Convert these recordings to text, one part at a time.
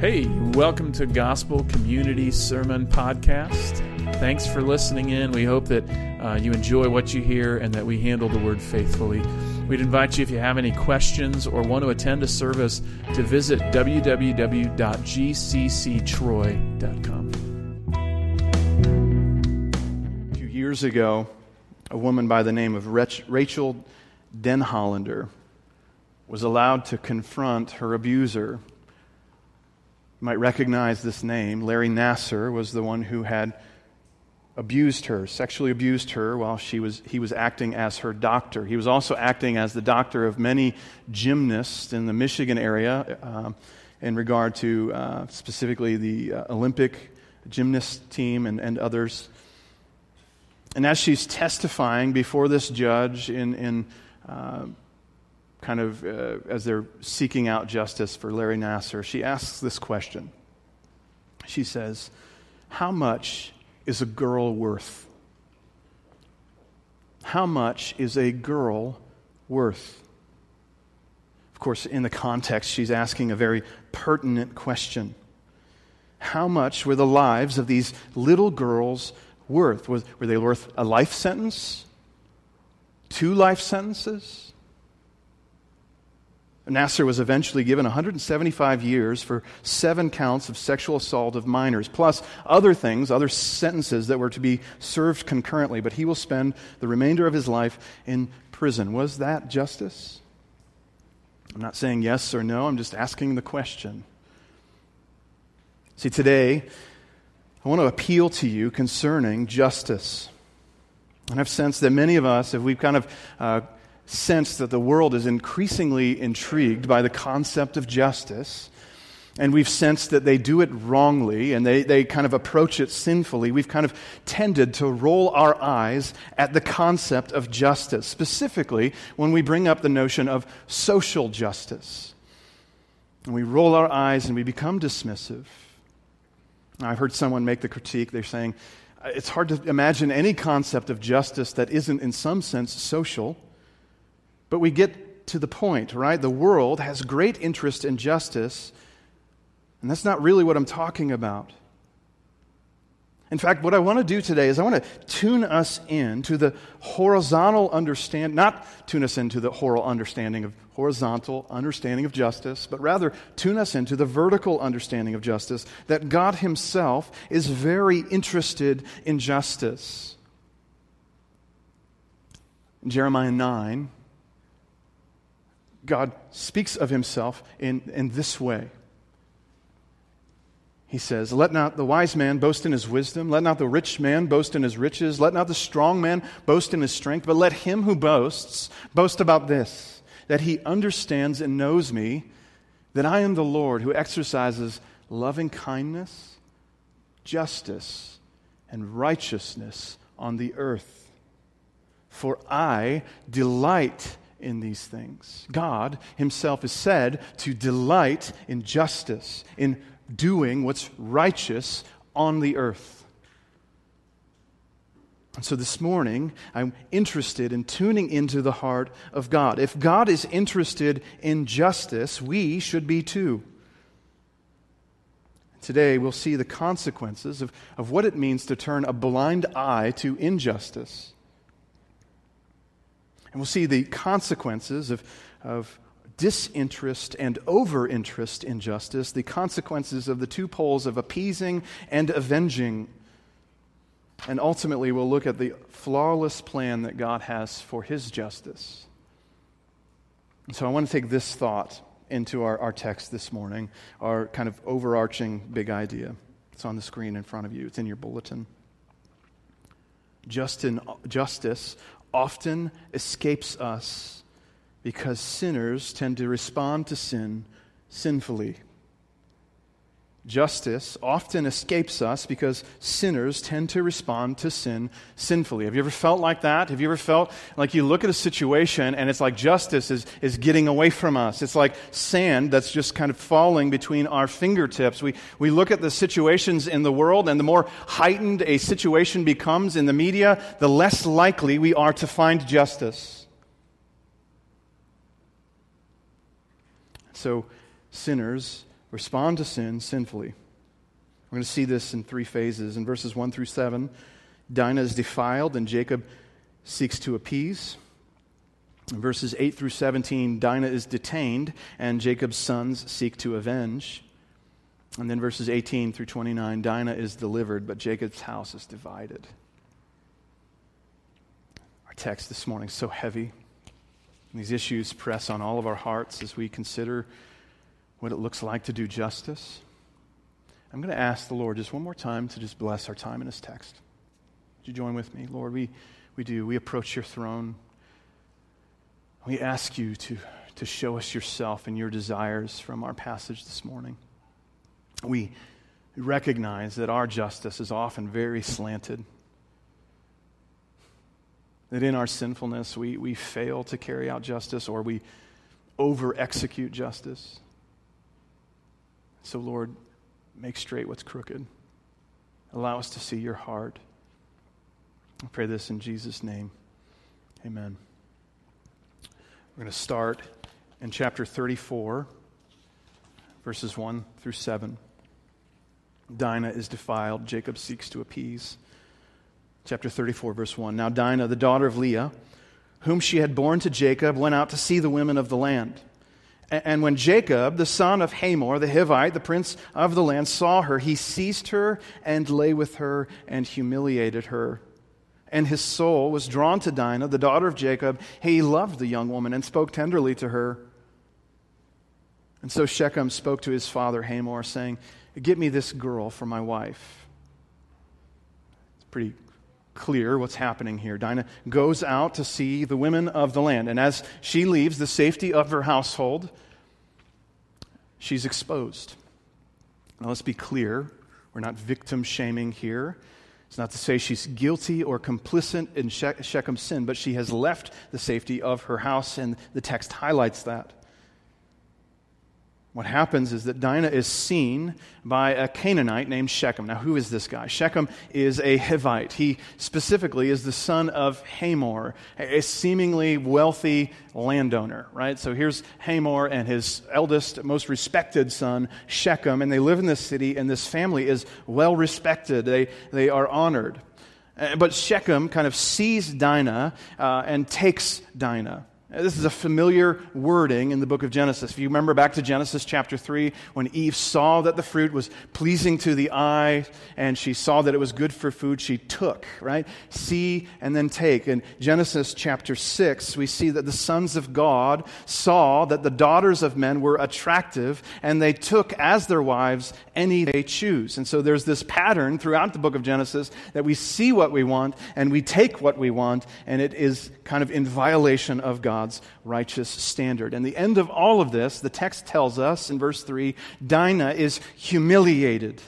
Hey, welcome to Gospel Community Sermon Podcast. Thanks for listening in. We hope that uh, you enjoy what you hear and that we handle the word faithfully. We'd invite you, if you have any questions or want to attend a service, to visit www.gcctroy.com. A few years ago, a woman by the name of Rachel Denhollander was allowed to confront her abuser you might recognize this name. Larry Nassar was the one who had abused her, sexually abused her while she was, he was acting as her doctor. He was also acting as the doctor of many gymnasts in the Michigan area uh, in regard to uh, specifically the uh, Olympic gymnast team and, and others. And as she's testifying before this judge in, in uh, kind of uh, as they're seeking out justice for Larry Nassar, she asks this question. She says, How much is a girl worth? How much is a girl worth? Of course, in the context, she's asking a very pertinent question. How much were the lives of these little girls worth? were they worth a life sentence? Two life sentences? Nassar was eventually given 175 years for seven counts of sexual assault of minors, plus other things, other sentences that were to be served concurrently, but he will spend the remainder of his life in prison. Was that justice? I'm not saying yes or no, I'm just asking the question. See, today, I want to appeal to you concerning justice. And I've sensed that many of us, if we've kind of uh, sense that the world is increasingly intrigued by the concept of justice. And we've sensed that they do it wrongly and they, they kind of approach it sinfully. We've kind of tended to roll our eyes at the concept of justice, specifically when we bring up the notion of social justice. And we roll our eyes and we become dismissive. I've heard someone make the critique, they're saying, it's hard to imagine any concept of justice that isn't, in some sense, social. But we get to the point, right? The world has great interest in justice, and that's not really what I'm talking about. In fact, what I want to do today is I want to tune us in to the horizontal understand, not tune us into the horizontal understanding of horizontal understanding of justice, but rather tune us into the vertical understanding of justice that God Himself is very interested in justice. In Jeremiah 9, God speaks of himself in, in this way. He says, Let not the wise man boast in his wisdom, let not the rich man boast in his riches, let not the strong man boast in his strength, but let him who boasts boast about this, that he understands and knows me, that I am the Lord who exercises loving kindness, justice, and righteousness on the earth. For I delight in these things. God Himself is said to delight in justice, in doing what's righteous on the earth. And so this morning, I'm interested in tuning into the heart of God. If God is interested in justice, we should be too. Today, we'll see the consequences of, of what it means to turn a blind eye to injustice. And we'll see the consequences of, of disinterest and overinterest in justice, the consequences of the two poles of appeasing and avenging. And ultimately, we'll look at the flawless plan that God has for his justice. And so I want to take this thought into our, our text this morning, our kind of overarching big idea. It's on the screen in front of you, it's in your bulletin. Justin, justice often escapes us because sinners tend to respond to sin sinfully. Justice often escapes us because sinners tend to respond to sin sinfully. Have you ever felt like that? Have you ever felt like you look at a situation and it's like justice is, is getting away from us? It's like sand that's just kind of falling between our fingertips. We, we look at the situations in the world, and the more heightened a situation becomes in the media, the less likely we are to find justice. So, sinners respond to sin sinfully. We're going to see this in three phases. In verses 1 through 7, Dinah is defiled and Jacob seeks to appease. In verses 8 through 17, Dinah is detained and Jacob's sons seek to avenge. And then verses 18 through 29, Dinah is delivered, but Jacob's house is divided. Our text this morning is so heavy. These issues press on all of our hearts as we consider what it looks like to do justice. I'm going to ask the Lord just one more time to just bless our time in His text. Would you join with me? Lord, we, we do. We approach your throne. We ask you to, to show us yourself and your desires from our passage this morning. We recognize that our justice is often very slanted, that in our sinfulness we, we fail to carry out justice or we over execute justice. So, Lord, Make straight what's crooked. Allow us to see your heart. I pray this in Jesus' name. Amen. We're going to start in chapter 34, verses 1 through 7. Dinah is defiled, Jacob seeks to appease. Chapter 34, verse 1. Now, Dinah, the daughter of Leah, whom she had borne to Jacob, went out to see the women of the land. And when Jacob, the son of Hamor, the Hivite, the prince of the land, saw her, he seized her and lay with her and humiliated her. And his soul was drawn to Dinah, the daughter of Jacob. He loved the young woman and spoke tenderly to her. And so Shechem spoke to his father Hamor, saying, Get me this girl for my wife. It's pretty clear what's happening here. Dinah goes out to see the women of the land, and as she leaves the safety of her household, she's exposed. Now, let's be clear we're not victim shaming here. It's not to say she's guilty or complicit in Shechem's sin, but she has left the safety of her house, and the text highlights that. What happens is that Dinah is seen by a Canaanite named Shechem. Now, who is this guy? Shechem is a Hivite. He specifically is the son of Hamor, a seemingly wealthy landowner, right? So here's Hamor and his eldest, most respected son, Shechem, and they live in this city, and this family is well respected. They, they are honored. Uh, but Shechem kind of sees Dinah uh, and takes Dinah. Uh, this is a familiar wording in the book of Genesis. If you remember back to Genesis chapter 3, when Eve saw that the fruit was pleasing to the eye and she saw that it was good for food, she took, right? See and then take. In Genesis chapter 6, we see that the sons of God saw that the daughters of men were attractive and they took as their wives any they choose. And so there's this pattern throughout the book of Genesis that we see what we want and we take what we want, and it is kind of in violation of God's righteous standard. And the end of all of this, the text tells us in verse 3 Dinah is humiliated,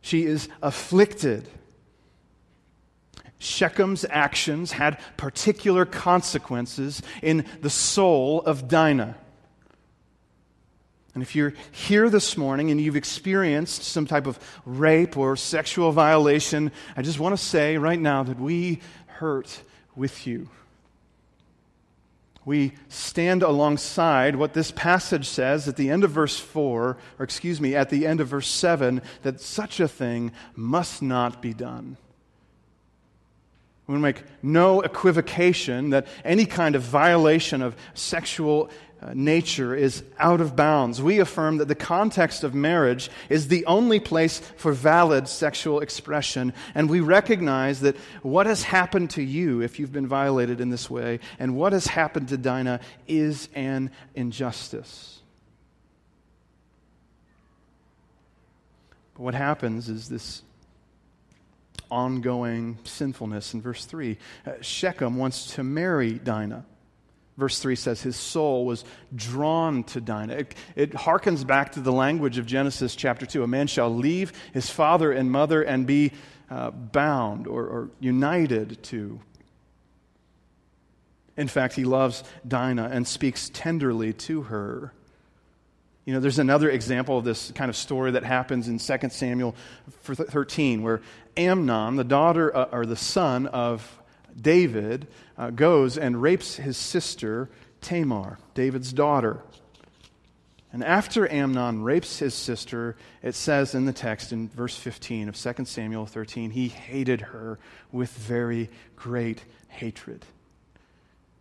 she is afflicted. Shechem's actions had particular consequences in the soul of Dinah. And if you're here this morning and you've experienced some type of rape or sexual violation, I just want to say right now that we hurt with you. We stand alongside what this passage says at the end of verse 4, or excuse me, at the end of verse 7, that such a thing must not be done. We make no equivocation that any kind of violation of sexual nature is out of bounds. We affirm that the context of marriage is the only place for valid sexual expression, and we recognize that what has happened to you if you've been violated in this way, and what has happened to Dinah is an injustice. But what happens is this ongoing sinfulness in verse 3. Uh, Shechem wants to marry Dinah. Verse 3 says, His soul was drawn to Dinah. It, it harkens back to the language of Genesis chapter 2. A man shall leave his father and mother and be uh, bound or, or united to. In fact, he loves Dinah and speaks tenderly to her. You know, there's another example of this kind of story that happens in 2 Samuel 13, where Amnon, the daughter uh, or the son of David uh, goes and rapes his sister Tamar, David's daughter. And after Amnon rapes his sister, it says in the text in verse 15 of 2 Samuel 13, he hated her with very great hatred.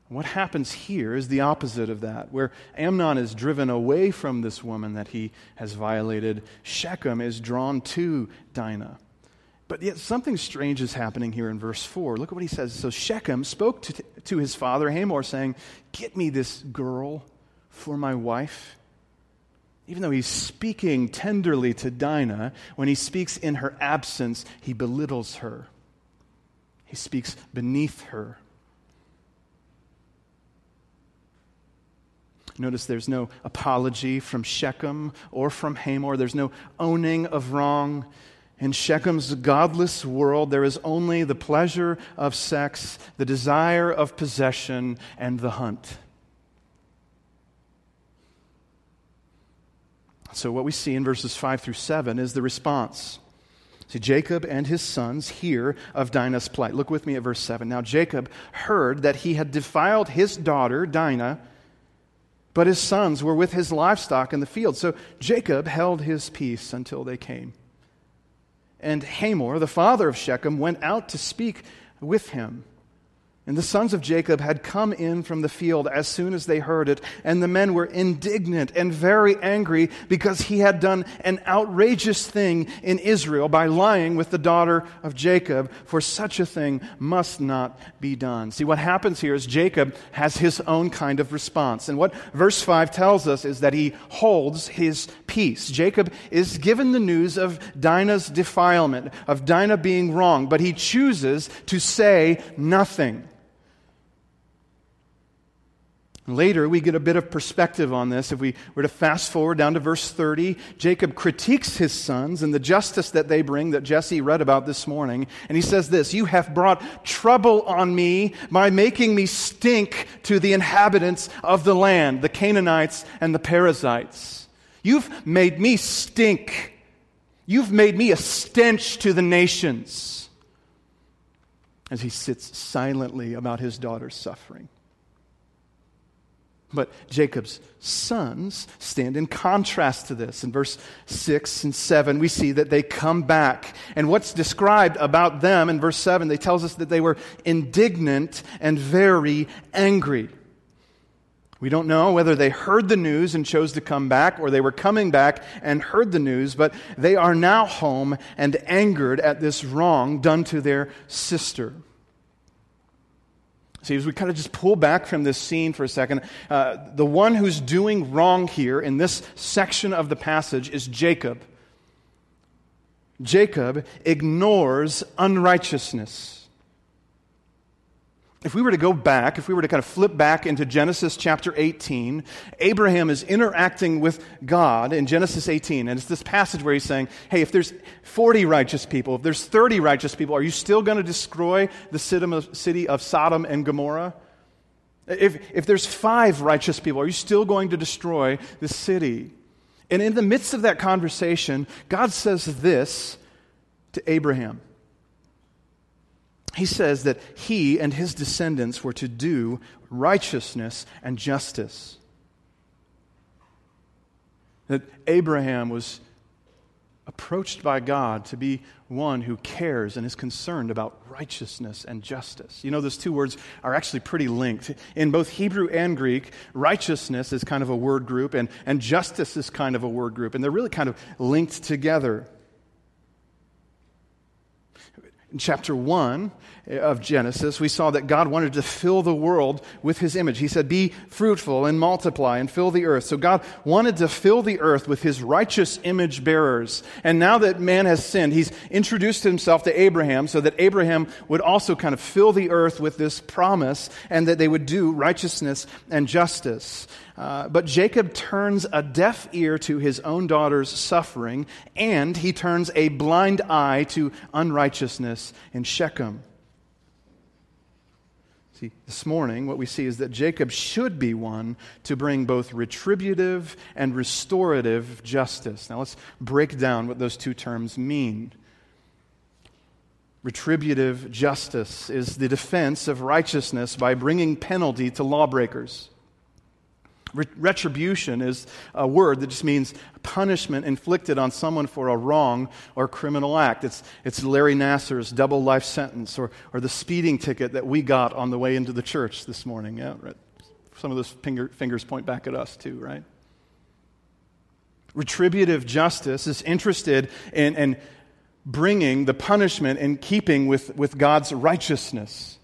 What happens here is the opposite of that. Where Amnon is driven away from this woman that he has violated, Shechem is drawn to Dinah. But yet something strange is happening here in verse 4. Look at what he says. So Shechem spoke to, to his father Hamor, saying, Get me this girl for my wife. Even though he's speaking tenderly to Dinah, when he speaks in her absence, he belittles her. He speaks beneath her. Notice there's no apology from Shechem or from Hamor. There's no owning of wrong. In Shechem's godless world, there is only the pleasure of sex, the desire of possession, and the hunt. So, what we see in verses 5 through 7 is the response. See, Jacob and his sons hear of Dinah's plight. Look with me at verse 7. Now, Jacob heard that he had defiled his daughter, Dinah but his sons were with his livestock in the field. So Jacob held his peace until they came. And Hamor, the father of Shechem, went out to speak with him. And the sons of Jacob had come in from the field as soon as they heard it, and the men were indignant and very angry because he had done an outrageous thing in Israel by lying with the daughter of Jacob, for such a thing must not be done. See, what happens here is Jacob has his own kind of response. And what verse 5 tells us is that he holds his peace. Jacob is given the news of Dinah's defilement, of Dinah being wrong, but he chooses to say nothing. Later, we get a bit of perspective on this. If we were to fast forward down to verse 30, Jacob critiques his sons and the justice that they bring that Jesse read about this morning. And he says this You have brought trouble on me by making me stink to the inhabitants of the land, the Canaanites and the Perizzites. You've made me stink. You've made me a stench to the nations. As he sits silently about his daughter's suffering. But Jacob's sons stand in contrast to this. In verse 6 and 7, we see that they come back. And what's described about them in verse 7, they tells us that they were indignant and very angry. We don't know whether they heard the news and chose to come back or they were coming back and heard the news, but they are now home and angered at this wrong done to their sister. See, as we kind of just pull back from this scene for a second, uh, the one who's doing wrong here in this section of the passage is Jacob. Jacob ignores unrighteousness. If we were to go back, if we were to kind of flip back into Genesis chapter 18, Abraham is interacting with God in Genesis 18. And it's this passage where he's saying, Hey, if there's 40 righteous people, if there's 30 righteous people, are you still going to destroy the city of Sodom and Gomorrah? If, if there's five righteous people, are you still going to destroy the city? And in the midst of that conversation, God says this to Abraham he says that he and his descendants were to do righteousness and justice. That Abraham was approached by God to be one who cares and is concerned about righteousness and justice. You know, those two words are actually pretty linked. In both Hebrew and Greek, righteousness is kind of a word group, and, and justice is kind of a word group, and they're really kind of linked together. In chapter 1 of Genesis, we saw that God wanted to fill the world with his image. He said, Be fruitful and multiply and fill the earth. So God wanted to fill the earth with his righteous image bearers. And now that man has sinned, he's introduced himself to Abraham so that Abraham would also kind of fill the earth with this promise and that they would do righteousness and justice. Uh, but Jacob turns a deaf ear to his own daughter's suffering, and he turns a blind eye to unrighteousness in Shechem. This morning, what we see is that Jacob should be one to bring both retributive and restorative justice. Now, let's break down what those two terms mean. Retributive justice is the defense of righteousness by bringing penalty to lawbreakers. Retribution is a word that just means punishment inflicted on someone for a wrong or criminal act. It's, it's Larry Nassar's double life sentence or, or the speeding ticket that we got on the way into the church this morning. Yeah, right. Some of those finger, fingers point back at us, too, right? Retributive justice is interested in, in bringing the punishment in keeping with, with God's righteousness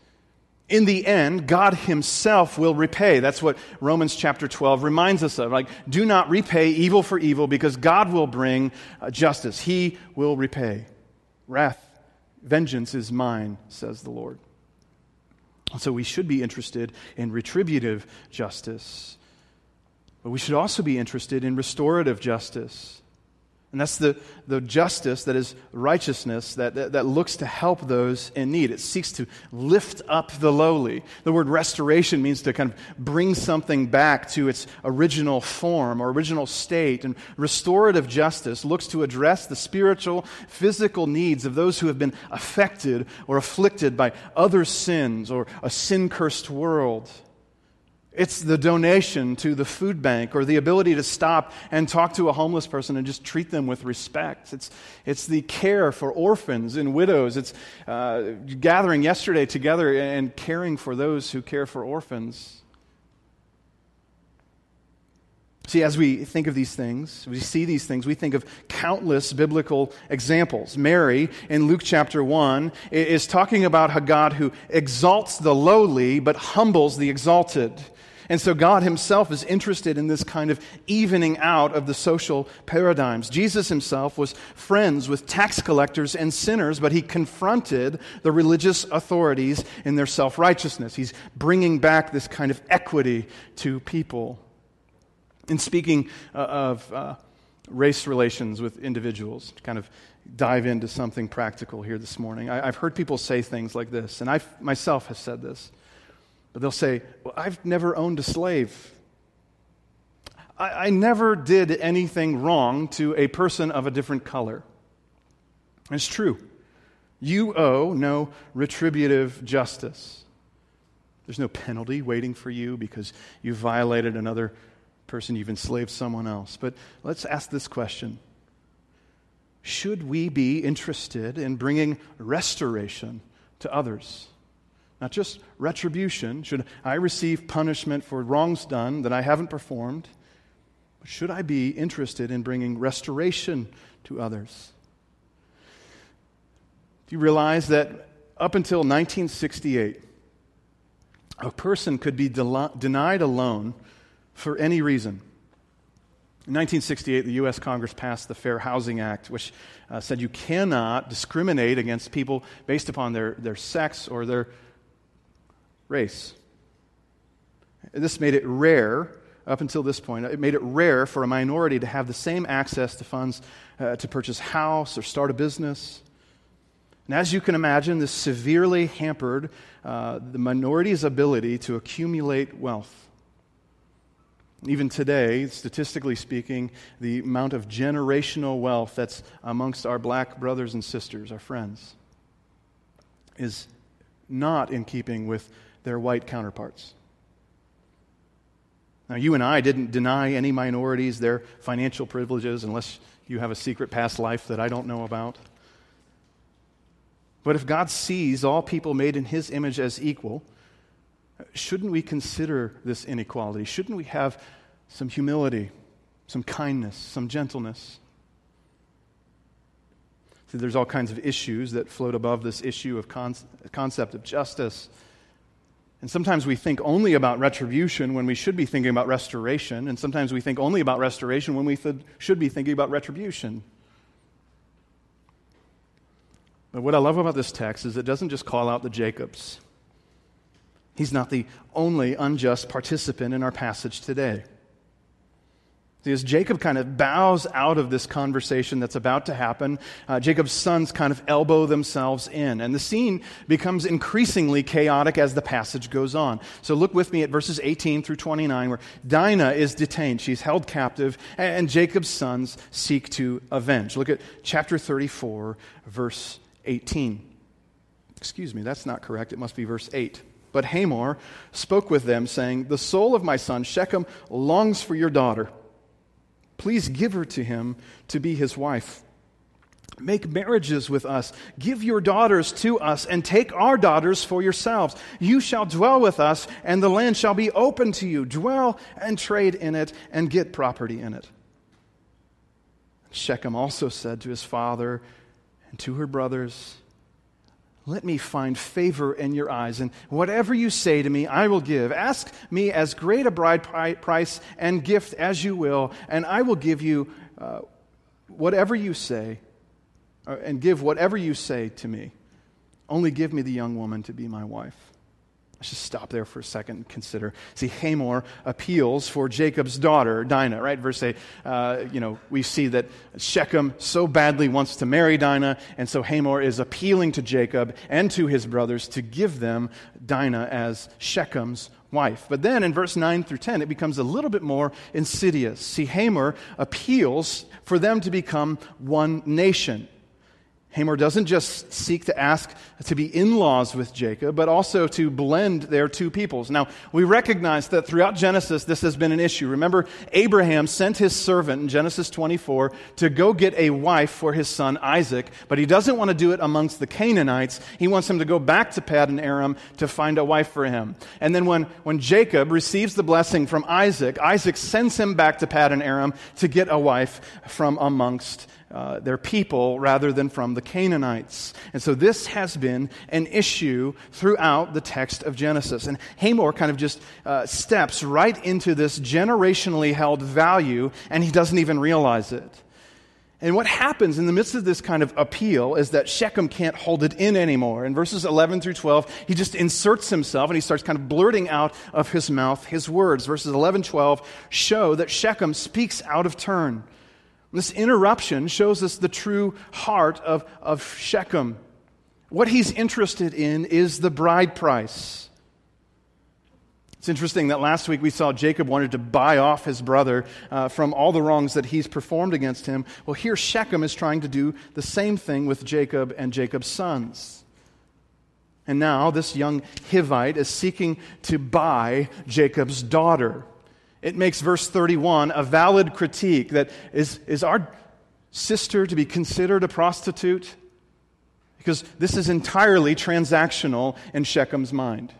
in the end, God Himself will repay. That's what Romans chapter 12 reminds us of. Like, do not repay evil for evil because God will bring uh, justice. He will repay. Wrath, vengeance is mine, says the Lord. So we should be interested in retributive justice, but we should also be interested in restorative justice. And that's the, the justice that is righteousness that, that, that, looks to help those in need. It seeks to lift up the lowly. The word restoration means to kind of bring something back to its original form or original state. And restorative justice looks to address the spiritual, physical needs of those who have been affected or afflicted by other sins or a sin cursed world. It's the donation to the food bank or the ability to stop and talk to a homeless person and just treat them with respect. It's, it's the care for orphans and widows. It's uh, gathering yesterday together and caring for those who care for orphans. See, as we think of these things, we see these things, we think of countless biblical examples. Mary, in Luke chapter 1, is talking about a God who exalts the lowly but humbles the exalted. And so God himself is interested in this kind of evening out of the social paradigms. Jesus himself was friends with tax collectors and sinners, but he confronted the religious authorities in their self righteousness. He's bringing back this kind of equity to people. In speaking uh, of uh, race relations with individuals, to kind of dive into something practical here this morning, I, have heard people say things like this, and I myself have said this. They'll say, Well, I've never owned a slave. I, I never did anything wrong to a person of a different color. It's true. You owe no retributive justice. There's no penalty waiting for you because you violated another person, you've enslaved someone else. But let's ask this question Should we be interested in bringing restoration to others? Not just retribution. Should I receive punishment for wrongs done that I haven't performed? Should I be interested in bringing restoration to others? Do you realize that up until 1968, a person could be de- denied a loan for any reason? In 1968, the U.S. Congress passed the Fair Housing Act, which uh, said you cannot discriminate against people based upon their, their sex or their race. This made it rare, up until this point, it made it rare for a minority to have the same access to funds uh, to purchase a house or start a business. And as you can imagine, this severely hampered uh, the minority's ability to accumulate wealth. Even today, statistically speaking, the amount of generational wealth that's amongst our black brothers and sisters, our friends, is not in keeping with their white counterparts. Now, you and I didn't deny any minorities their financial privileges unless you have a secret past life that I don't know about. But if God sees all people made in his image as equal, shouldn't we consider this inequality? Shouldn't we have some humility, some kindness, some gentleness? See, there's all kinds of issues that float above this issue of con- concept of justice. And sometimes we think only about retribution when we should be thinking about restoration. And sometimes we think only about restoration when we th- should be thinking about retribution. But what I love about this text is it doesn't just call out the Jacobs. He's not the only unjust participant in our passage today. As Jacob kind of bows out of this conversation that's about to happen, uh, Jacob's sons kind of elbow themselves in. And the scene becomes increasingly chaotic as the passage goes on. So look with me at verses 18 through 29, where Dinah is detained. She's held captive, and Jacob's sons seek to avenge. Look at chapter 34, verse 18. Excuse me, that's not correct. It must be verse 8. But Hamor spoke with them, saying, The soul of my son Shechem longs for your daughter. Please give her to him to be his wife. Make marriages with us. Give your daughters to us, and take our daughters for yourselves. You shall dwell with us, and the land shall be open to you. Dwell and trade in it, and get property in it. Shechem also said to his father and to her brothers, Let me find favor in your eyes, and whatever you say to me, I will give. Ask me as great a bride price and gift as you will, and I will give you uh, whatever you say uh, and give whatever you say to me. Only give me the young woman to be my wife. Let's just stop there for a second and consider. See, Hamor appeals for Jacob's daughter, Dinah, right? Verse 8, uh, you know, we see that Shechem so badly wants to marry Dinah, and so Hamor is appealing to Jacob and to his brothers to give them Dinah as Shechem's wife. But then in verse 9 through 10, it becomes a little bit more insidious. See, Hamor appeals for them to become one nation. Hamor doesn't just seek to ask to be in laws with Jacob, but also to blend their two peoples. Now, we recognize that throughout Genesis, this has been an issue. Remember, Abraham sent his servant in Genesis 24 to go get a wife for his son Isaac, but he doesn't want to do it amongst the Canaanites. He wants him to go back to Paddan Aram to find a wife for him. And then when, when Jacob receives the blessing from Isaac, Isaac sends him back to Paddan Aram to get a wife from amongst uh, their people rather than from the Canaanites. And so this has been an issue throughout the text of Genesis. And Hamor kind of just uh, steps right into this generationally held value, and he doesn't even realize it. And what happens in the midst of this kind of appeal is that Shechem can't hold it in anymore. In verses 11 through 12, he just inserts himself and he starts kind of blurting out of his mouth his words. Verses 11 12 show that Shechem speaks out of turn. This interruption shows us the true heart of, of Shechem. What he's interested in is the bride price. It's interesting that last week we saw Jacob wanted to buy off his brother uh, from all the wrongs that he's performed against him. Well, here Shechem is trying to do the same thing with Jacob and Jacob's sons. And now this young Hivite is seeking to buy Jacob's daughter. It makes verse 31 a valid critique that is, is our sister to be considered a prostitute? Because this is entirely transactional in Shechem's mind.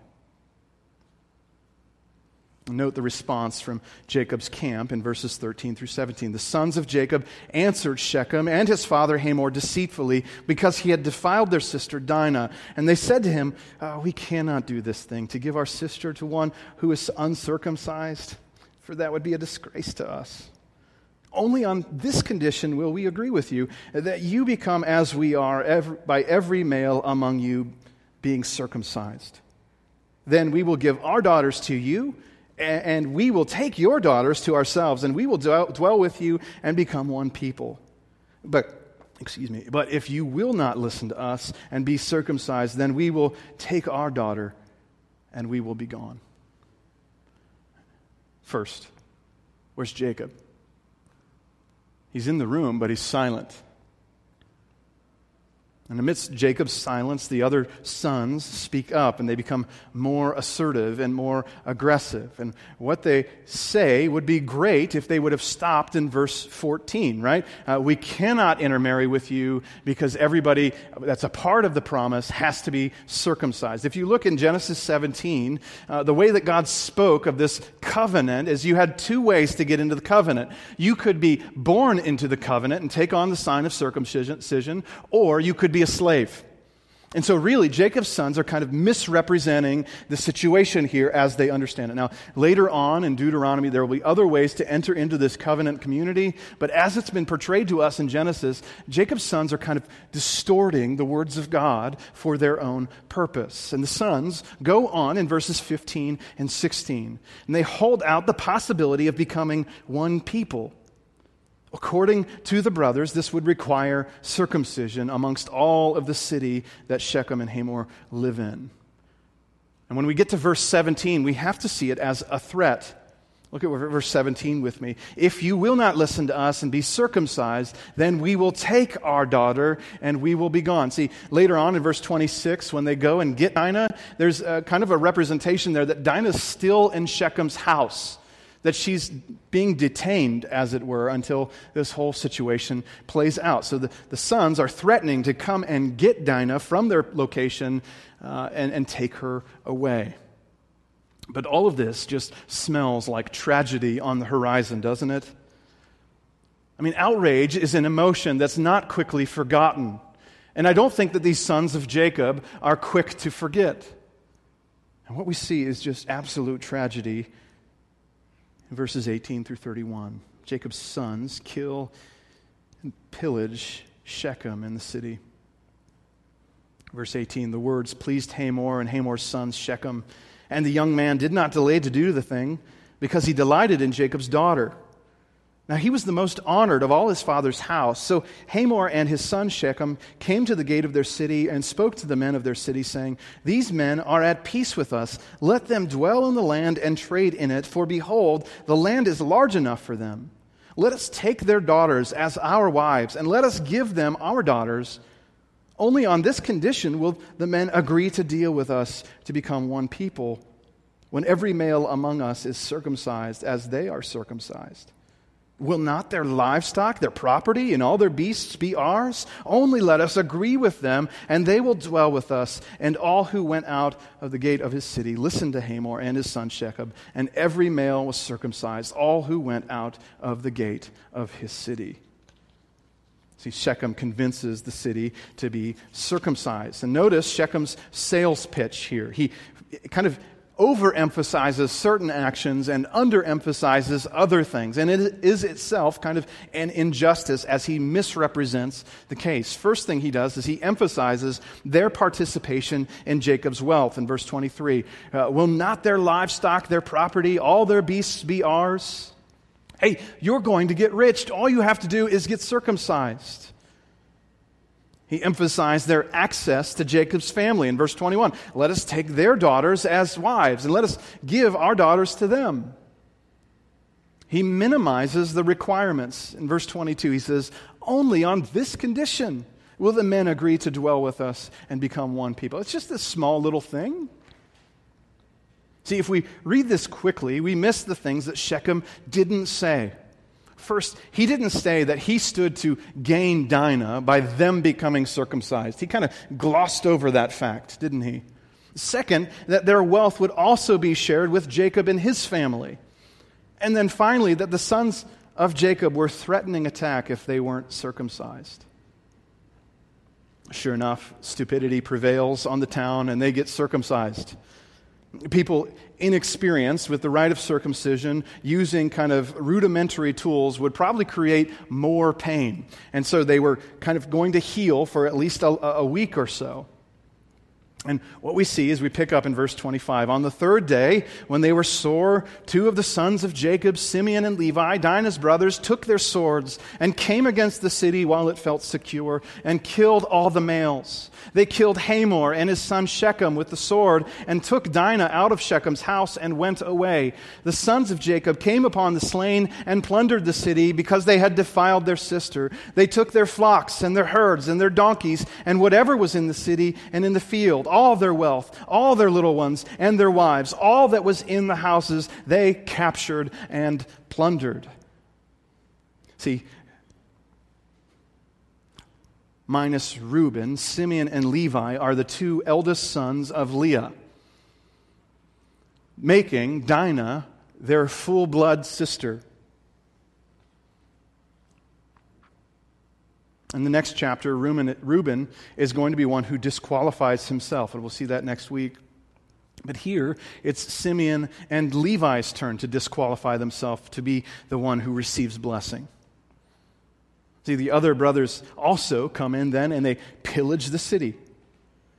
Note the response from Jacob's camp in verses 13 through 17. The sons of Jacob answered Shechem and his father Hamor deceitfully because he had defiled their sister Dinah. And they said to him, oh, We cannot do this thing to give our sister to one who is uncircumcised for that would be a disgrace to us. Only on this condition will we agree with you that you become as we are every, by every male among you being circumcised. Then we will give our daughters to you, and we will take your daughters to ourselves, and we will dwell with you and become one people. But excuse me, but if you will not listen to us and be circumcised, then we will take our daughter and we will be gone. First, where's Jacob? He's in the room, but he's silent. And amidst Jacob's silence, the other sons speak up and they become more assertive and more aggressive. And what they say would be great if they would have stopped in verse 14, right? Uh, we cannot intermarry with you because everybody that's a part of the promise has to be circumcised. If you look in Genesis 17, uh, the way that God spoke of this covenant is you had two ways to get into the covenant. You could be born into the covenant and take on the sign of circumcision, or you could be a slave. And so, really, Jacob's sons are kind of misrepresenting the situation here as they understand it. Now, later on in Deuteronomy, there will be other ways to enter into this covenant community, but as it's been portrayed to us in Genesis, Jacob's sons are kind of distorting the words of God for their own purpose. And the sons go on in verses 15 and 16, and they hold out the possibility of becoming one people. According to the brothers, this would require circumcision amongst all of the city that Shechem and Hamor live in. And when we get to verse 17, we have to see it as a threat. Look at verse 17 with me. If you will not listen to us and be circumcised, then we will take our daughter and we will be gone. See, later on in verse 26, when they go and get Dinah, there's a, kind of a representation there that Dinah's still in Shechem's house, that she's being detained, as it were, until this whole situation plays out. So the, the sons are threatening to come and get Dinah from their location uh, and, and take her away. But all of this just smells like tragedy on the horizon, doesn't it? I mean, outrage is an emotion that's not quickly forgotten. And I don't think that these sons of Jacob are quick to forget. And what we see is just absolute tragedy verses 18 through 31. Jacob's sons kill and pillage Shechem in the city. Verse 18 the words pleased Hamor and Hamor's sons, Shechem and the young man did not delay to do the thing because he delighted in Jacob's daughter. Now he was the most honored of all his father's house. So Hamor and his son Shechem came to the gate of their city and spoke to the men of their city, saying, These men are at peace with us. Let them dwell in the land and trade in it, for behold, the land is large enough for them. Let us take their daughters as our wives, and let us give them our daughters only on this condition will the men agree to deal with us to become one people when every male among us is circumcised as they are circumcised. Will not their livestock, their property, and all their beasts be ours? Only let us agree with them, and they will dwell with us. And all who went out of the gate of his city listened to Hamor and his son Shechem, and every male was circumcised, all who went out of the gate of his city. See, Shechem convinces the city to be circumcised. And notice Shechem's sales pitch here. He kind of overemphasizes certain actions and underemphasizes other things. And it is itself kind of an injustice as he misrepresents the case. First thing he does is he emphasizes their participation in Jacob's wealth. In verse 23, uh, will not their livestock, their property, all their beasts be ours? Hey, you're going to get rich. All you have to do is get circumcised. He emphasized their access to Jacob's family in verse 21. Let us take their daughters as wives and let us give our daughters to them. He minimizes the requirements. In verse 22, he says, Only on this condition will the men agree to dwell with us and become one people. It's just this small little thing. See, if we read this quickly, we miss the things that Shechem didn't say. First, he didn't say that he stood to gain Dinah by them becoming circumcised. He kind of glossed over that fact, didn't he? Second, that their wealth would also be shared with Jacob and his family. And then finally, that the sons of Jacob were threatening attack if they weren't circumcised. Sure enough, stupidity prevails on the town and they get circumcised people inexperienced with the rite of circumcision using kind of rudimentary tools would probably create more pain. And so they were kind of going to heal for at least a, a week or so. And what we see is we pick up in verse 25. On the third day, when they were sore, two of the sons of Jacob, Simeon and Levi, Dinah's brothers, took their swords and came against the city while it felt secure and killed all the males. They killed Hamor and his son Shechem with the sword and took Dinah out of Shechem's house and went away. The sons of Jacob came upon the slain and plundered the city because they had defiled their sister. They took their flocks and their herds and their donkeys and whatever was in the city and in the field, all their wealth, all their little ones and their wives, all that was in the houses, they captured and plundered. See, minus Reuben, Simeon and Levi are the two eldest sons of Leah, making Dinah their full blood sister. In the next chapter, Reuben is going to be one who disqualifies himself, and we'll see that next week. But here, it's Simeon and Levi's turn to disqualify themselves to be the one who receives blessing. See, the other brothers also come in then and they pillage the city.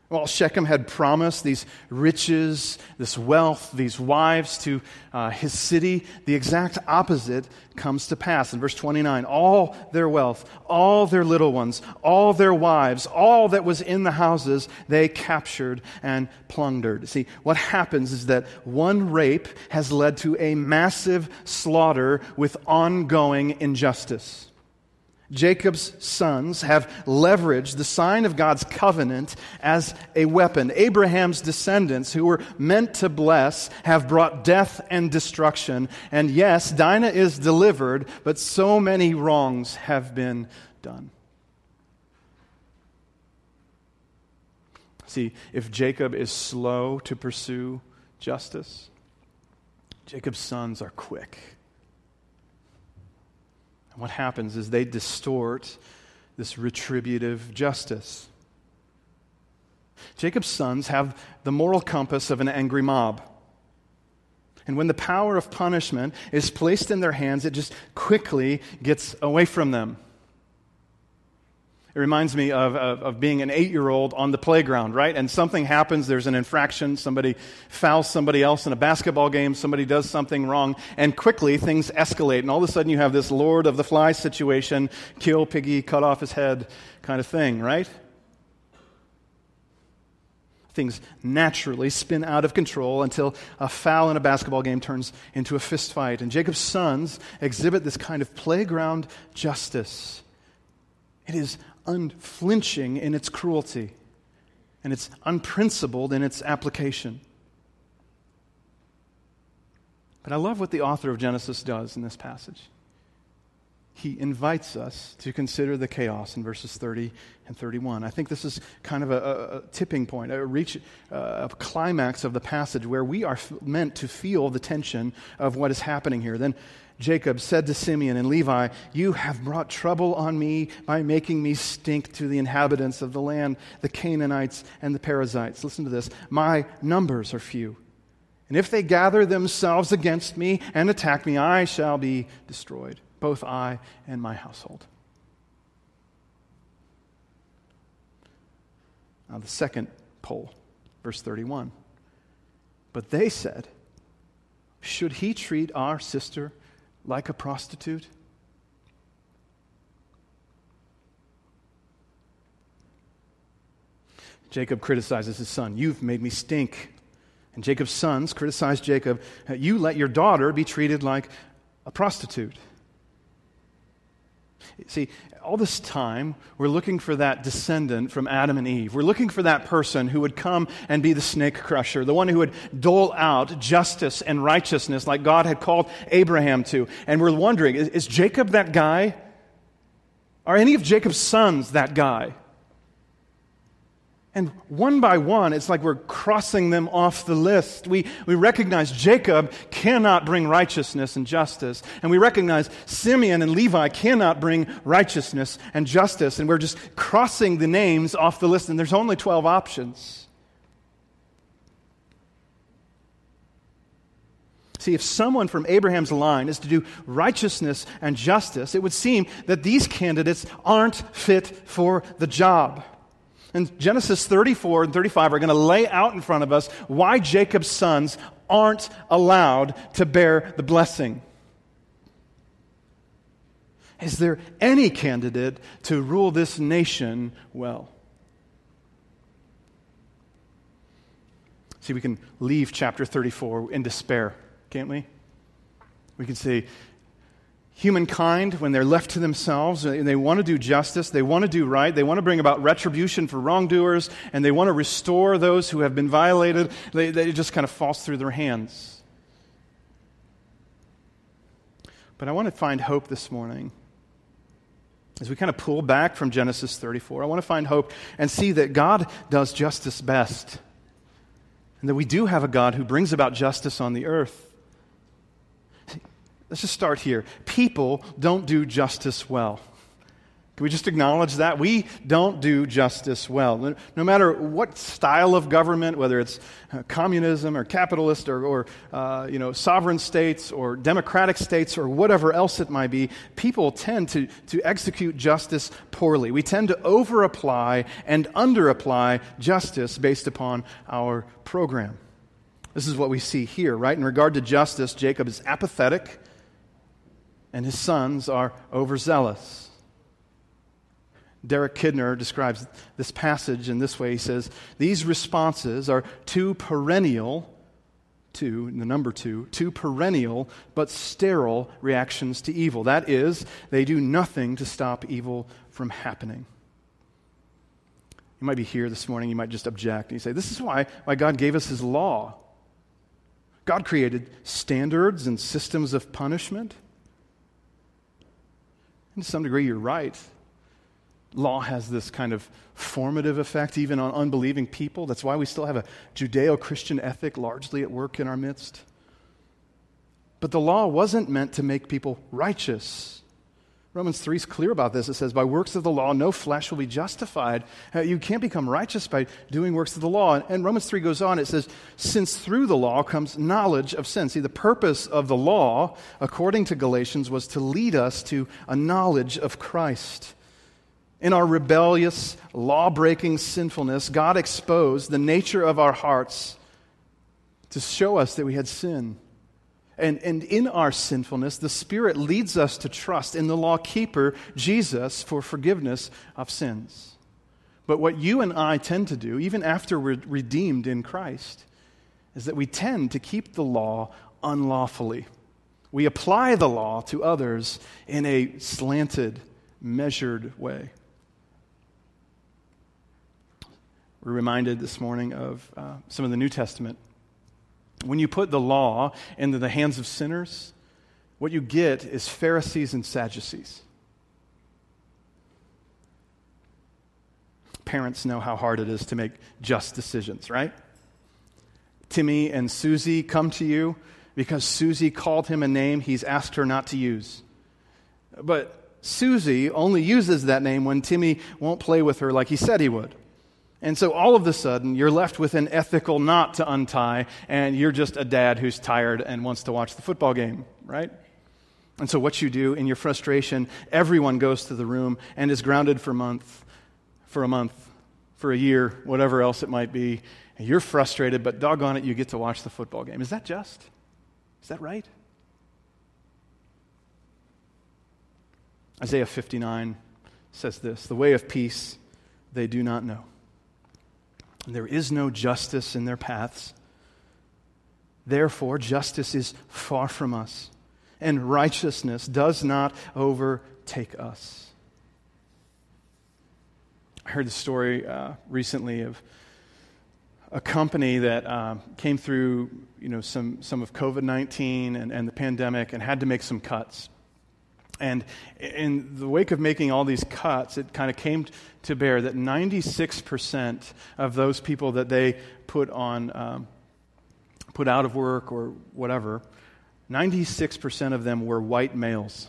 While Shechem had promised these riches, this wealth, these wives to uh, his city, the exact opposite comes to pass. In verse 29, all their wealth, all their little ones, all their wives, all that was in the houses, they captured and plundered. See, what happens is that one rape has led to a massive slaughter with ongoing injustice. Jacob's sons have leveraged the sign of God's covenant as a weapon. Abraham's descendants, who were meant to bless, have brought death and destruction. And yes, Dinah is delivered, but so many wrongs have been done. See, if Jacob is slow to pursue justice, Jacob's sons are quick what happens is they distort this retributive justice. Jacob's sons have the moral compass of an angry mob. And when the power of punishment is placed in their hands, it just quickly gets away from them. It reminds me of, of, of being an eight year old on the playground, right? And something happens, there's an infraction, somebody fouls somebody else in a basketball game, somebody does something wrong, and quickly things escalate. And all of a sudden you have this Lord of the Flies situation kill Piggy, cut off his head kind of thing, right? Things naturally spin out of control until a foul in a basketball game turns into a fist fight. And Jacob's sons exhibit this kind of playground justice. It is unflinching in its cruelty, and it's unprincipled in its application. But I love what the author of Genesis does in this passage. He invites us to consider the chaos in verses 30 and 31. I think this is kind of a, a tipping point, a reach, uh, a climax of the passage where we are meant to feel the tension of what is happening here. Then Jacob said to Simeon and Levi, You have brought trouble on me by making me stink to the inhabitants of the land, the Canaanites and the Perizzites. Listen to this. My numbers are few. And if they gather themselves against me and attack me, I shall be destroyed, both I and my household. Now, the second poll, verse 31. But they said, Should he treat our sister like a prostitute? Jacob criticizes his son. You've made me stink. And Jacob's sons criticize Jacob. You let your daughter be treated like a prostitute. See, all this time, we're looking for that descendant from Adam and Eve. We're looking for that person who would come and be the snake crusher, the one who would dole out justice and righteousness like God had called Abraham to. And we're wondering is, is Jacob that guy? Are any of Jacob's sons that guy? And one by one, it's like we're crossing them off the list. We, we recognize Jacob cannot bring righteousness and justice. And we recognize Simeon and Levi cannot bring righteousness and justice. And we're just crossing the names off the list, and there's only 12 options. See, if someone from Abraham's line is to do righteousness and justice, it would seem that these candidates aren't fit for the job. Genesis 34 and 35 are going to lay out in front of us why Jacob's sons aren't allowed to bear the blessing. Is there any candidate to rule this nation well? See, we can leave chapter 34 in despair, can't we? We can say, humankind, when they're left to themselves, and they want to do justice, they want to do right, they want to bring about retribution for wrongdoers, and they want to restore those who have been violated, they, they just kind of falls through their hands. But I want to find hope this morning. As we kind of pull back from Genesis 34, I want to find hope and see that God does justice best. And that we do have a God who brings about justice on the earth. Let's just start here. People don't do justice well. Can we just acknowledge that? We don't do justice well. No matter what style of government, whether it's uh, communism or capitalist or, or uh, you know, sovereign states or democratic states or whatever else it might be, people tend to, to execute justice poorly. We tend to over apply and under apply justice based upon our program. This is what we see here, right? In regard to justice, Jacob is apathetic and his sons are overzealous. Derek Kidner describes this passage in this way. He says, These responses are too perennial, two, the number two, two perennial but sterile reactions to evil. That is, they do nothing to stop evil from happening. You might be here this morning, you might just object. And you say, This is why, why God gave us His law. God created standards and systems of punishment. And to some degree, you're right law has this kind of formative effect even on unbelieving people. That's why we still have a Judeo Christian ethic largely at work in our midst. But the law wasn't meant to make people righteous. Romans 3 is clear about this. It says, By works of the law, no flesh will be justified. Uh, you can't become righteous by doing works of the law. And Romans 3 goes on, it says, Since through the law comes knowledge of sin. See, the purpose of the law, according to Galatians, was to lead us to a knowledge of Christ. In our rebellious, law breaking sinfulness, God exposed the nature of our hearts to show us that we had sin. And, and in our sinfulness, the Spirit leads us to trust in the law keeper, Jesus, for forgiveness of sins. But what you and I tend to do, even after we're redeemed in Christ, is that we tend to keep the law unlawfully. We apply the law to others in a slanted, measured way. We're reminded this morning of uh, some of the New Testament. When you put the law into the hands of sinners, what you get is Pharisees and Sadducees. Parents know how hard it is to make just decisions, right? Timmy and Susie come to you because Susie called him a name he's asked her not to use. But Susie only uses that name when Timmy won't play with her like he said he would. And so all of a sudden, you're left with an ethical knot to untie, and you're just a dad who's tired and wants to watch the football game, right? And so, what you do in your frustration, everyone goes to the room and is grounded for a month, for a month, for a year, whatever else it might be. And you're frustrated, but doggone it, you get to watch the football game. Is that just? Is that right? Isaiah 59 says this The way of peace they do not know. There is no justice in their paths. Therefore, justice is far from us, and righteousness does not overtake us. I heard the story uh, recently of a company that uh, came through you know, some, some of COVID 19 and, and the pandemic and had to make some cuts. And in the wake of making all these cuts, it kind of came to bear that 96% of those people that they put on, um, put out of work or whatever, 96% of them were white males.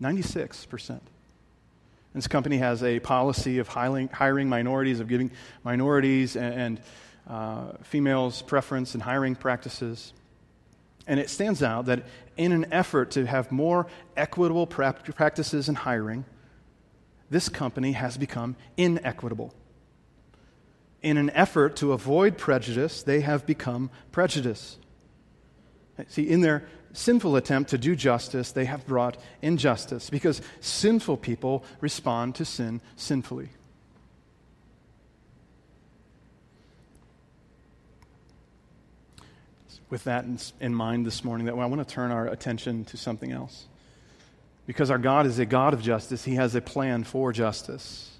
96%. This company has a policy of hiring, hiring minorities, of giving minorities and, and uh, females preference in hiring practices. And it stands out that in an effort to have more equitable practices in hiring, this company has become inequitable. In an effort to avoid prejudice, they have become prejudice. See, in their sinful attempt to do justice, they have brought injustice because sinful people respond to sin sinfully. With that in, in mind this morning that I want to turn our attention to something else. Because our God is a God of justice, He has a plan for justice.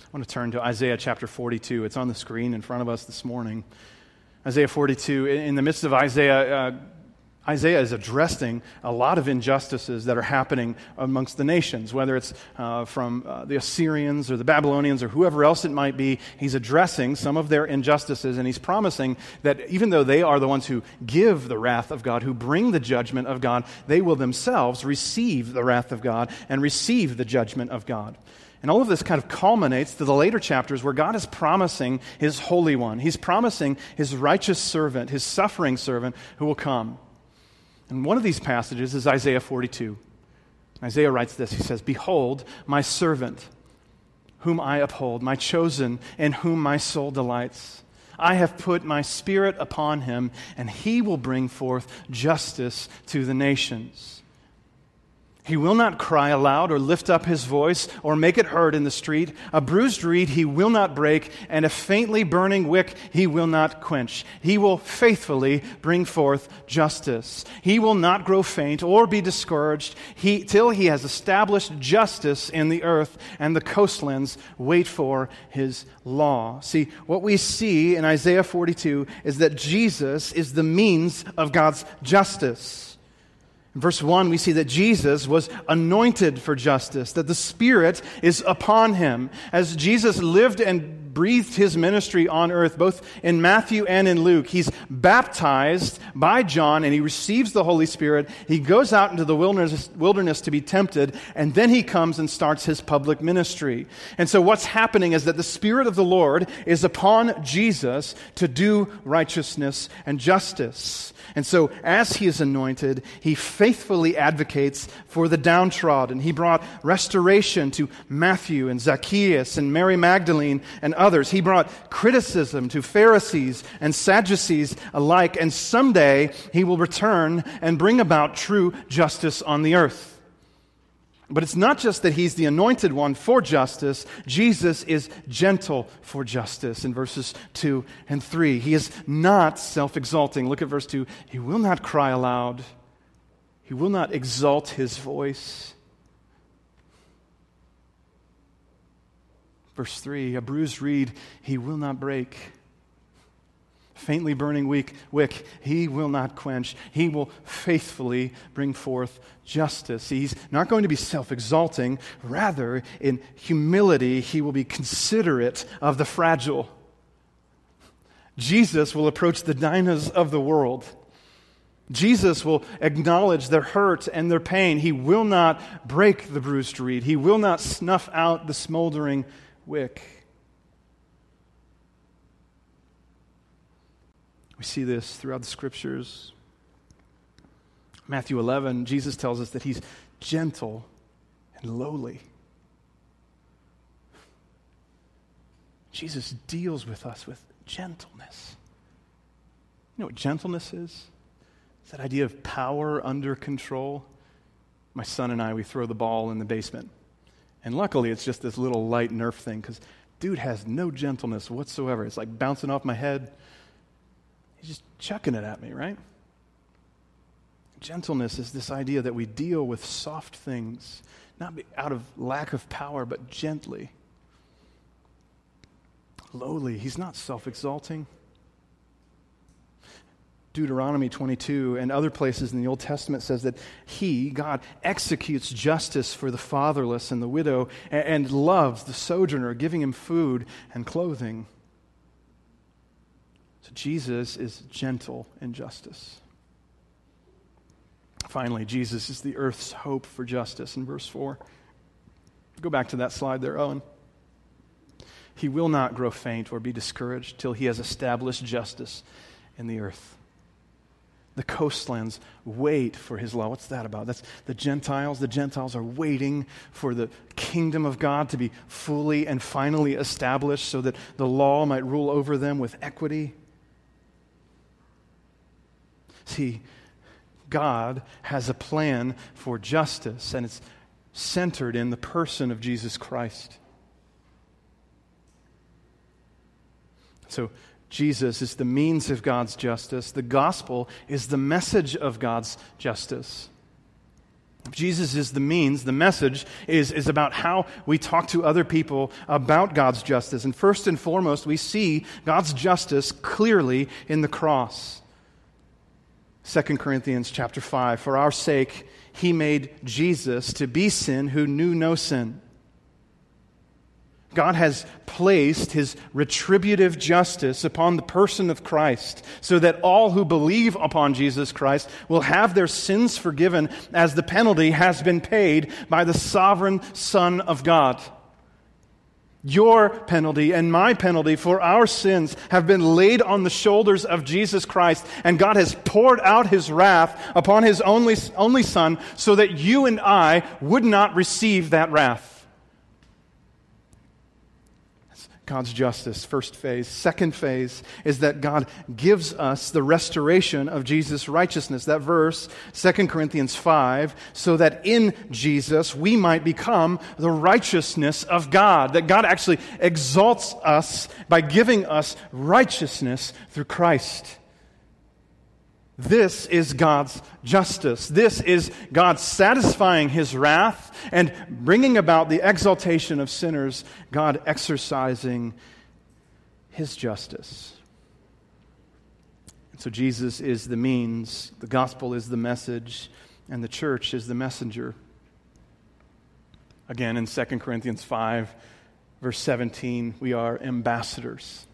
I want to turn to Isaiah chapter 42. It's on the screen in front of us this morning. Isaiah 42. In the midst of Isaiah uh, Isaiah is addressing a lot of injustices that are happening amongst the nations, whether it's uh, from uh, the Assyrians or the Babylonians or whoever else it might be. He's addressing some of their injustices, and he's promising that even though they are the ones who give the wrath of God, who bring the judgment of God, they will themselves receive the wrath of God and receive the judgment of God. And all of this kind of culminates to the later chapters where God is promising his Holy One. He's promising his righteous servant, his suffering servant, who will come. And one of these passages is Isaiah 42. Isaiah writes this He says, Behold, my servant, whom I uphold, my chosen, in whom my soul delights. I have put my spirit upon him, and he will bring forth justice to the nations. He will not cry aloud or lift up his voice or make it heard in the street. A bruised reed he will not break, and a faintly burning wick he will not quench. He will faithfully bring forth justice. He will not grow faint or be discouraged he, till he has established justice in the earth, and the coastlands wait for his law. See, what we see in Isaiah 42 is that Jesus is the means of God's justice. In verse 1, we see that Jesus was anointed for justice, that the Spirit is upon him. As Jesus lived and breathed his ministry on earth, both in Matthew and in Luke, he's baptized by John and he receives the Holy Spirit. He goes out into the wilderness, wilderness to be tempted, and then he comes and starts his public ministry. And so, what's happening is that the Spirit of the Lord is upon Jesus to do righteousness and justice. And so, as he is anointed, he faithfully advocates for the downtrodden. He brought restoration to Matthew and Zacchaeus and Mary Magdalene and others. He brought criticism to Pharisees and Sadducees alike. And someday he will return and bring about true justice on the earth. But it's not just that he's the anointed one for justice, Jesus is gentle for justice in verses 2 and 3. He is not self exalting. Look at verse 2. He will not cry aloud, he will not exalt his voice. Verse 3 A bruised reed he will not break faintly burning wick, wick, he will not quench. He will faithfully bring forth justice. He's not going to be self exalting. Rather, in humility, he will be considerate of the fragile. Jesus will approach the Dinahs of the world. Jesus will acknowledge their hurt and their pain. He will not break the bruised reed. He will not snuff out the smoldering wick. We see this throughout the scriptures. Matthew 11, Jesus tells us that he's gentle and lowly. Jesus deals with us with gentleness. You know what gentleness is? It's that idea of power under control. My son and I, we throw the ball in the basement. And luckily, it's just this little light Nerf thing because dude has no gentleness whatsoever. It's like bouncing off my head. He's just chucking it at me, right? Gentleness is this idea that we deal with soft things, not out of lack of power, but gently. Lowly. He's not self exalting. Deuteronomy 22 and other places in the Old Testament says that He, God, executes justice for the fatherless and the widow and, and loves the sojourner, giving him food and clothing. So Jesus is gentle in justice. Finally, Jesus is the earth's hope for justice in verse 4. Go back to that slide there, Owen. He will not grow faint or be discouraged till he has established justice in the earth. The coastlands wait for his law. What's that about? That's the Gentiles. The Gentiles are waiting for the kingdom of God to be fully and finally established so that the law might rule over them with equity. See, God has a plan for justice, and it's centered in the person of Jesus Christ. So, Jesus is the means of God's justice. The gospel is the message of God's justice. Jesus is the means. The message is, is about how we talk to other people about God's justice. And first and foremost, we see God's justice clearly in the cross. 2 Corinthians chapter 5 For our sake he made Jesus to be sin who knew no sin. God has placed his retributive justice upon the person of Christ so that all who believe upon Jesus Christ will have their sins forgiven as the penalty has been paid by the sovereign Son of God. Your penalty and my penalty for our sins have been laid on the shoulders of Jesus Christ, and God has poured out his wrath upon his only, only Son so that you and I would not receive that wrath. God's justice, first phase. Second phase is that God gives us the restoration of Jesus' righteousness. That verse, 2 Corinthians 5, so that in Jesus we might become the righteousness of God. That God actually exalts us by giving us righteousness through Christ. This is God's justice. This is God satisfying his wrath and bringing about the exaltation of sinners, God exercising his justice. And so Jesus is the means, the gospel is the message, and the church is the messenger. Again, in 2 Corinthians 5, verse 17, we are ambassadors,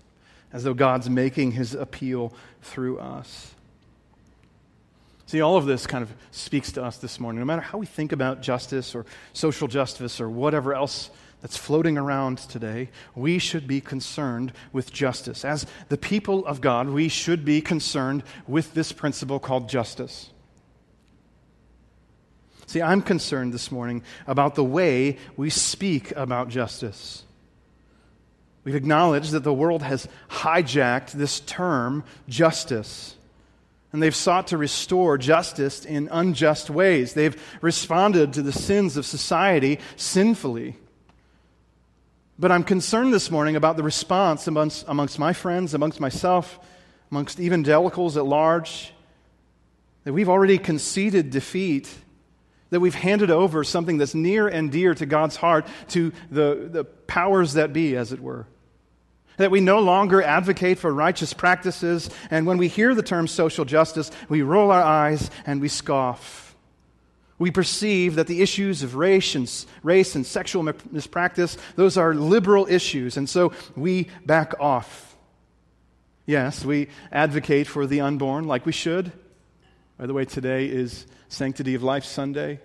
as though God's making his appeal through us. See, all of this kind of speaks to us this morning. No matter how we think about justice or social justice or whatever else that's floating around today, we should be concerned with justice. As the people of God, we should be concerned with this principle called justice. See, I'm concerned this morning about the way we speak about justice. We've acknowledged that the world has hijacked this term, justice. And they've sought to restore justice in unjust ways. They've responded to the sins of society sinfully. But I'm concerned this morning about the response amongst, amongst my friends, amongst myself, amongst evangelicals at large, that we've already conceded defeat, that we've handed over something that's near and dear to God's heart to the, the powers that be, as it were that we no longer advocate for righteous practices, and when we hear the term social justice, we roll our eyes and we scoff. We perceive that the issues of race and, race and sexual mispractice, those are liberal issues, and so we back off. Yes, we advocate for the unborn like we should. By the way, today is Sanctity of Life Sunday.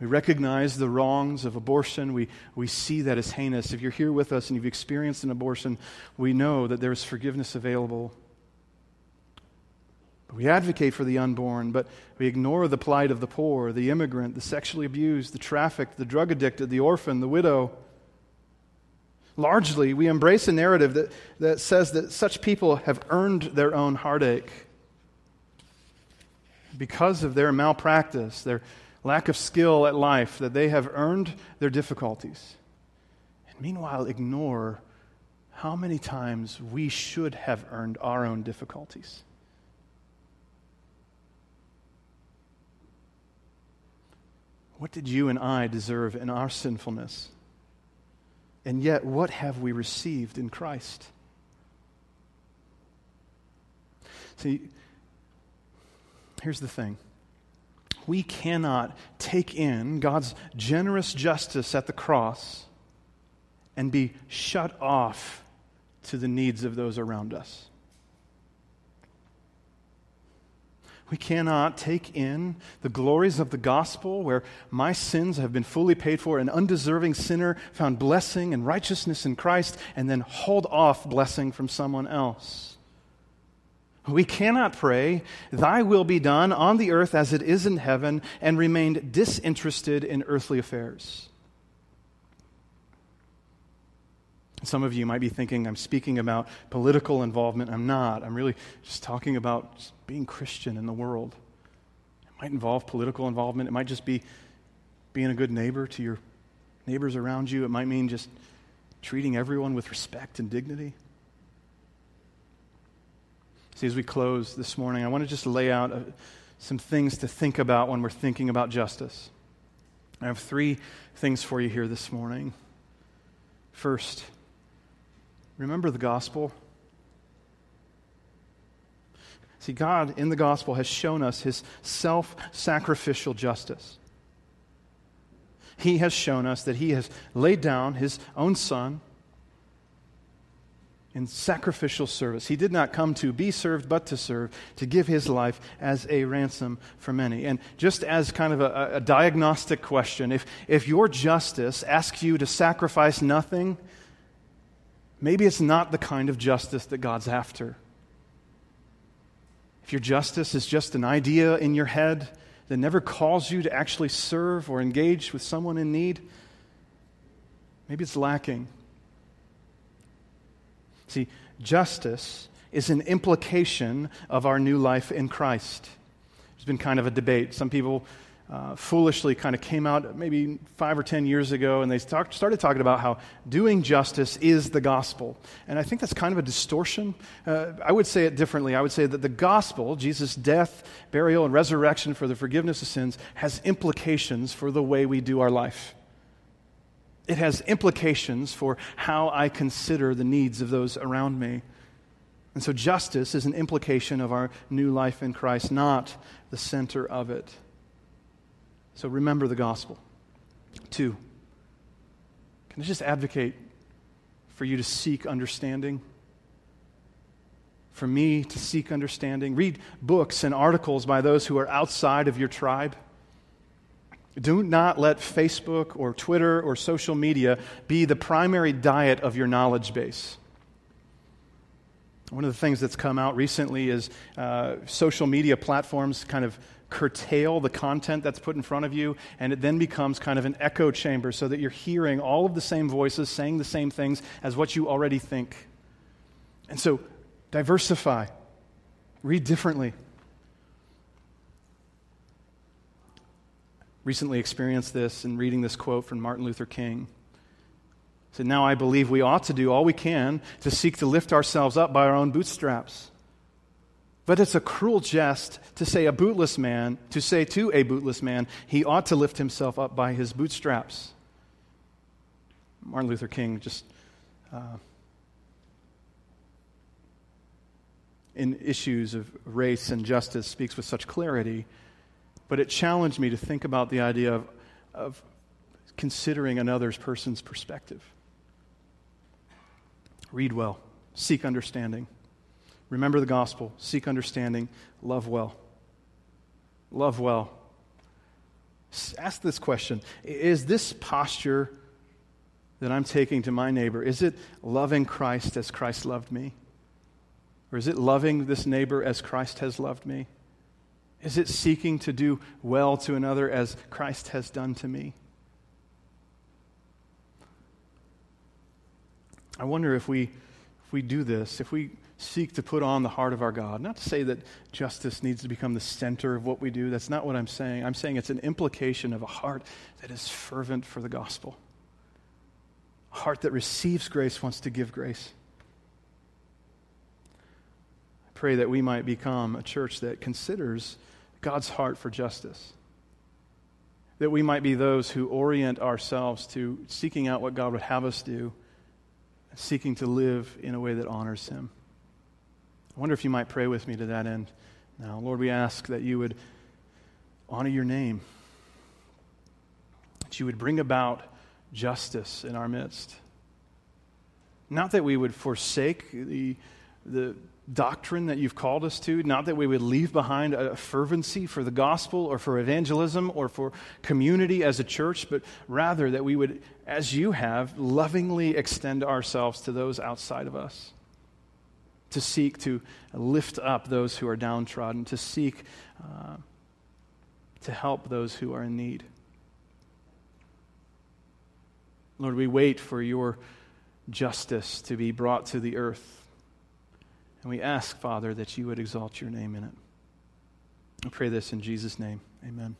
We recognize the wrongs of abortion. We, we see that as heinous. If you're here with us and you've experienced an abortion, we know that there is forgiveness available. We advocate for the unborn, but we ignore the plight of the poor, the immigrant, the sexually abused, the trafficked, the drug addicted, the orphan, the widow. Largely, we embrace a narrative that, that says that such people have earned their own heartache because of their malpractice, their lack of skill at life, that they have earned their difficulties. And meanwhile, ignore how many times we should have earned our own difficulties. What did you and I deserve in our sinfulness? And yet, what have we received in Christ? See, here's the thing we cannot take in God's generous justice at the cross and be shut off to the needs of those around us. We cannot take in the glories of the gospel where my sins have been fully paid for, an undeserving sinner found blessing and righteousness in Christ, and then hold off blessing from someone else. We cannot pray, Thy will be done on the earth as it is in heaven, and remain disinterested in earthly affairs. Some of you might be thinking I'm speaking about political involvement. I'm not. I'm really just talking about being Christian in the world. It might involve political involvement. It might just be being a good neighbor to your neighbors around you. It might mean just treating everyone with respect and dignity. See, as we close this morning, I want to just lay out uh, some things to think about when we're thinking about justice. I have three things for you here this morning. First, remember the gospel. See, God in the gospel has shown us his self sacrificial justice. He has shown us that he has laid down his own son in sacrificial service. He did not come to be served, but to serve, to give his life as a ransom for many. And just as kind of a, a diagnostic question, if, if your justice asks you to sacrifice nothing, maybe it's not the kind of justice that God's after. If your justice is just an idea in your head that never calls you to actually serve or engage with someone in need, maybe it's lacking. See, justice is an implication of our new life in Christ. There's been kind of a debate. Some people uh, foolishly kind of came out maybe five or ten years ago and they talk, started talking about how doing justice is the gospel. And I think that's kind of a distortion. Uh, I would say it differently. I would say that the gospel, Jesus' death, burial, and resurrection for the forgiveness of sins, has implications for the way we do our life it has implications for how I consider the needs of those around me. And so, justice is an implication of our new life in Christ, not the center of it. So, remember the gospel. Two, can I just advocate for you to seek understanding? For me to seek understanding? Read books and articles by those who are outside of your tribe. Do not let Facebook or Twitter or social media be the primary diet of your knowledge base. One of the things that's come out recently is uh, social media platforms kind of curtail the content that's put in front of you, and it then becomes kind of an echo chamber so that you're hearing all of the same voices saying the same things as what you already think. And so, diversify, read differently. Recently experienced this in reading this quote from Martin Luther King. He said, Now I believe we ought to do all we can to seek to lift ourselves up by our own bootstraps. But it's a cruel jest to say a bootless man, to say to a bootless man, he ought to lift himself up by his bootstraps. Martin Luther King just uh, in issues of race and justice speaks with such clarity but it challenged me to think about the idea of, of considering another person's perspective. Read well, seek understanding. Remember the gospel, seek understanding, love well. Love well. Ask this question Is this posture that I'm taking to my neighbor, is it loving Christ as Christ loved me? Or is it loving this neighbor as Christ has loved me? Is it seeking to do well to another as Christ has done to me? I wonder if we, if we do this, if we seek to put on the heart of our God, not to say that justice needs to become the center of what we do. That's not what I'm saying. I'm saying it's an implication of a heart that is fervent for the gospel. A heart that receives grace wants to give grace pray that we might become a church that considers God's heart for justice. That we might be those who orient ourselves to seeking out what God would have us do, seeking to live in a way that honors Him. I wonder if you might pray with me to that end. Now, Lord, we ask that you would honor your name, that you would bring about justice in our midst. Not that we would forsake the, the doctrine that you've called us to, not that we would leave behind a fervency for the gospel or for evangelism or for community as a church, but rather that we would, as you have, lovingly extend ourselves to those outside of us. To seek to lift up those who are downtrodden, to seek uh, to help those who are in need. Lord, we wait for your justice to be brought to the earth. And we ask, Father, that you would exalt your name in it. I pray this in Jesus' name. Amen.